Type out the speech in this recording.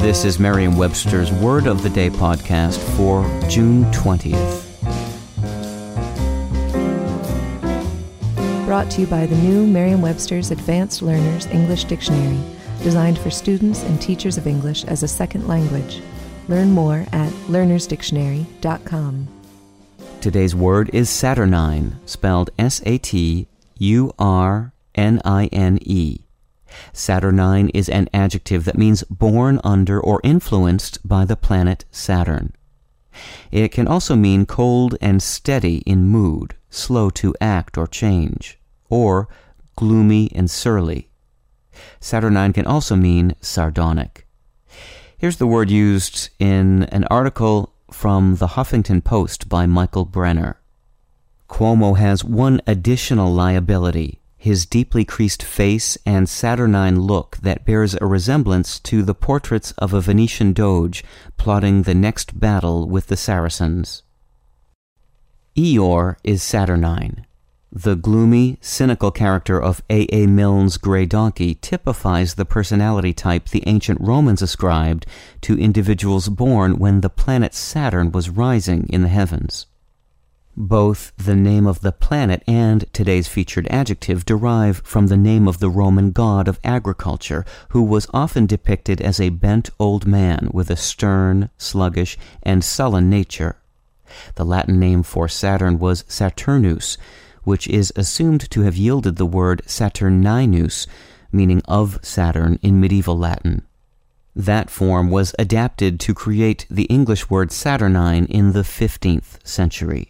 This is Merriam-Webster's Word of the Day podcast for June 20th. Brought to you by the new Merriam-Webster's Advanced Learners English Dictionary, designed for students and teachers of English as a second language. Learn more at learnersdictionary.com. Today's word is saturnine, spelled S A T U R N I N E. Saturnine is an adjective that means born under or influenced by the planet Saturn. It can also mean cold and steady in mood, slow to act or change, or gloomy and surly. Saturnine can also mean sardonic. Here's the word used in an article from the Huffington Post by Michael Brenner. Cuomo has one additional liability his deeply creased face and saturnine look that bears a resemblance to the portraits of a Venetian doge plotting the next battle with the Saracens. Eeyore is saturnine. The gloomy, cynical character of A. A. Milne's Grey Donkey typifies the personality type the ancient Romans ascribed to individuals born when the planet Saturn was rising in the heavens. Both the name of the planet and today's featured adjective derive from the name of the Roman god of agriculture, who was often depicted as a bent old man with a stern, sluggish, and sullen nature. The Latin name for Saturn was Saturnus, which is assumed to have yielded the word Saturninus, meaning of Saturn in medieval Latin. That form was adapted to create the English word Saturnine in the 15th century.